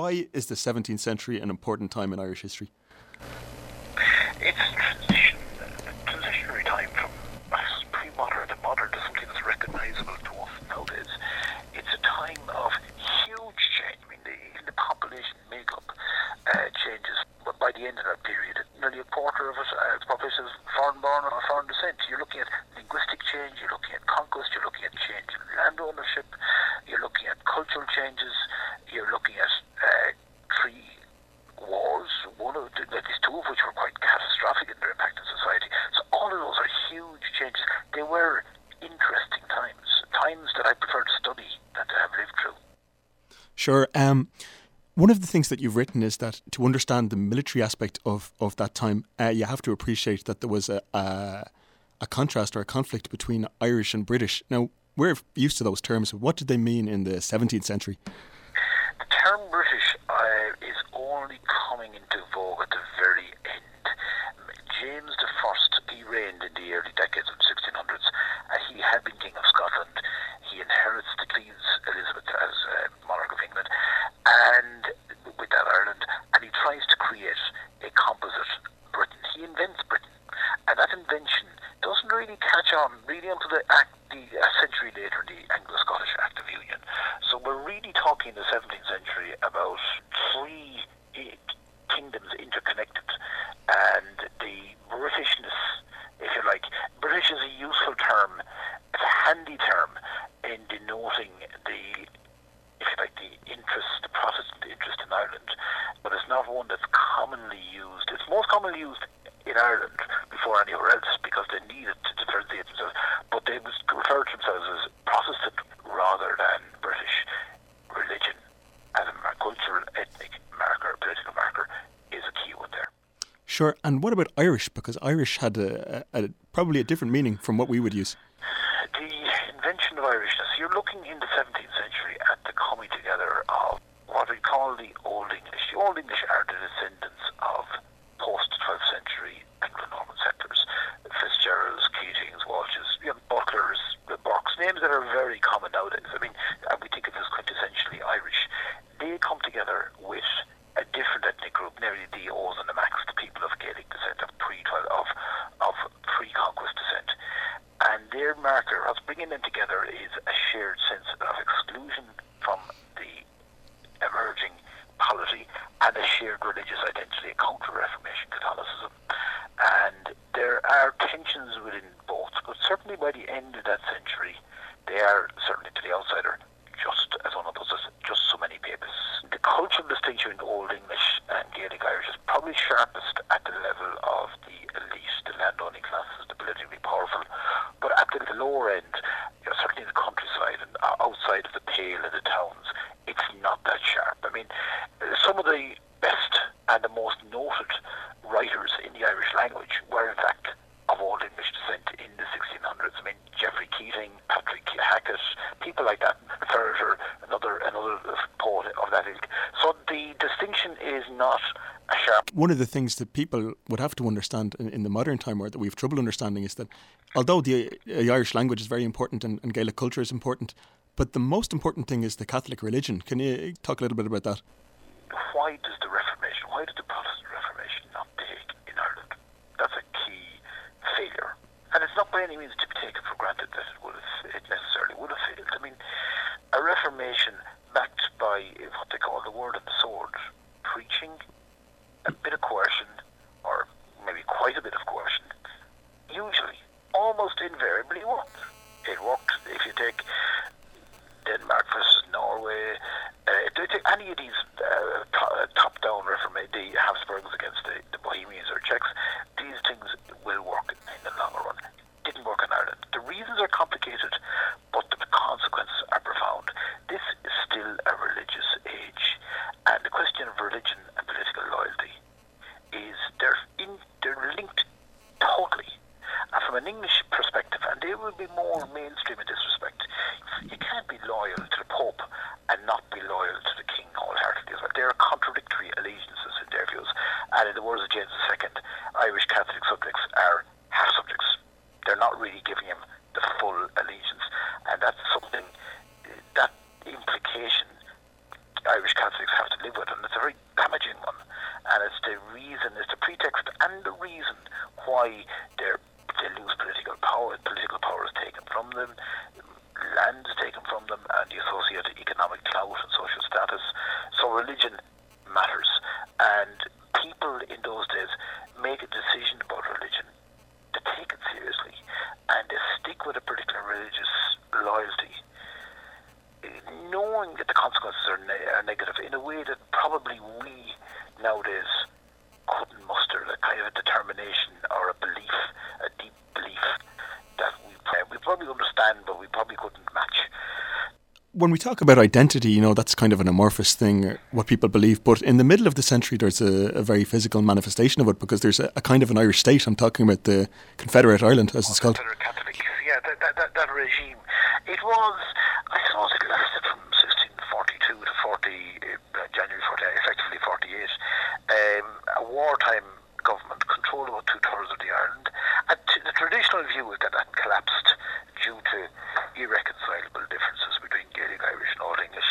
why is the 17th century an important time in Irish history? It's a transition, a transitionary time from pre-modern to modern to something that's recognisable to us nowadays. It's a time of huge change. I mean, the, the population makeup uh, changes, but by the end of that period, nearly a quarter of us, uh, the population is foreign-born or foreign descent. You're looking at linguistic change, you're looking at conquest, you're looking at change in land ownership, you're looking at cultural changes, you're looking at three wars, one of the, at least two of which were quite catastrophic in their impact on society. So all of those are huge changes. They were interesting times, times that I prefer to study than to have lived through. Sure. Um, one of the things that you've written is that to understand the military aspect of, of that time, uh, you have to appreciate that there was a, a, a contrast or a conflict between Irish and British. Now, we're used to those terms. What did they mean in the 17th century? The term British is only coming into vogue at the very end. James I, he reigned in the early decades of the 1600s. Uh, he had been King of Scotland. He inherits the Queen's Elizabeth as uh, monarch of England, and with that Ireland, and he tries to create a composite Britain. He invents Britain, and that invention doesn't really catch on really until the act, the a century later, the Anglo-Scottish Act of Union. So we're really talking in the 17th century about three kingdoms interconnected, and the Britishness, if you like, British is a useful term. It's a handy term in denoting the, if you like, the interest, the Protestant interest in Ireland, but it's not one that's commonly used. It's most commonly used in Ireland before anywhere else because they needed to differentiate themselves. But they refer to themselves as Protestant rather than British religion as a cultural, ethnic marker, political marker is a key one there. Sure. And what about Irish? Because Irish had a, a, a probably a different meaning from what we would use. The invention of Irishness, you're looking in the 17th century at the coming together of what we call the Old English. The Old English are the descendants of post 12th century Anglo-Norman settlers, Fitzgeralds, Keatings, Walshes, you know, Butlers, the Burkes, names that are very common nowadays. I mean, and we think of them as quintessentially Irish. They come together with a different ethnic group, namely the O's and the Macs, the people of Gaelic descent, of pre of of pre-conquest descent. And their marker, what's bringing them together, is a shared sense of exclusion from the emerging polity and a shared religious identity, a counter-Reformation Catholicism. And there are tensions within both, but certainly by the end of that century, they are, certainly to the outsider, just as one of those, just so many papists. The cultural distinction in Old English and Gaelic Irish is probably sharpest at the level of the elite, the landowning classes, the politically powerful. But at the lower end, you know, certainly in the countryside and outside of the pale of the towns, it's not that sharp. I mean, some of the best and the most noted writers in the Irish language were, in fact, of Old English descent in the 1600s. I mean, Geoffrey Keating, Patrick Hackett, people like that, Ferreter, another another poet of that ilk. So the distinction is not a sharp. One of the things that people would have to understand in, in the modern time, or that we have trouble understanding, is that although the, uh, the Irish language is very important and, and Gaelic culture is important, but the most important thing is the Catholic religion. Can you uh, talk a little bit about that? Why does the Reformation, why did the Protestant Reformation not take? That's a key failure. And it's not by any means to be taken for granted that it would have, it necessarily would have failed. I mean, a Reformation backed by what they call the word and the sword, preaching, a bit of coercion, or maybe quite a bit of coercion, usually, almost invariably worked. It worked if you take Denmark versus Norway, uh, if you take any of these mainstream in this respect. You can't be loyal to the Pope and not be loyal to the King wholeheartedly as well. There are contradictory allegiances in their views. And in the words of James II, Irish Catholic subjects are half subjects. They're not really giving him the full allegiance. And that's something, that implication Irish Catholics have to live with. And it's a very damaging one. And it's the reason, it's the pretext and the reason why they're, they lose political power, political powers from them, land taken from them, and the associated economic clout and social status. So religion matters, and people in those days make a decision about religion. They take it seriously, and they stick with a particular religious loyalty, knowing that the consequences are, ne- are negative in a way that probably we nowadays couldn't muster a kind of a determination or a belief, a deep belief probably understand, but we probably couldn't match when we talk about identity, you know, that's kind of an amorphous thing, uh, what people believe. But in the middle of the century, there's a, a very physical manifestation of it because there's a, a, kind of an Irish state. I'm talking about the Confederate Ireland, as oh, it's called. Confederate Catholics, yeah, that, that, that, that, regime. It was, I suppose it lasted from 1642 to 40, uh, January 40, effectively 48. Um, a wartime government controlled about two thirds of the island. And the traditional view is that that collapsed due to irreconcilable differences between Gaelic Irish and Old English.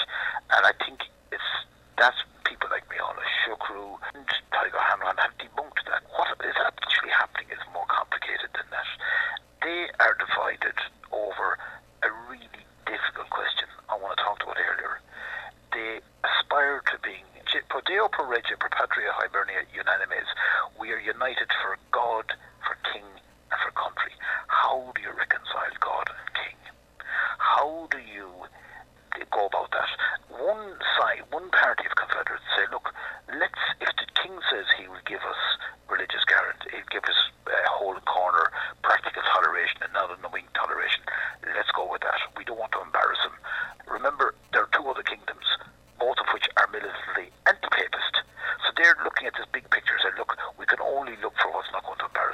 And I think it's that's people like Micheál Siochrú and Tadhg Ó hAnnracháin have debunked that. What is actually happening is more complicated than that. They are divided over a really difficult question I want to talk about earlier. They aspire to being Pro rege pro patria hibernia unanimes. We are united for God,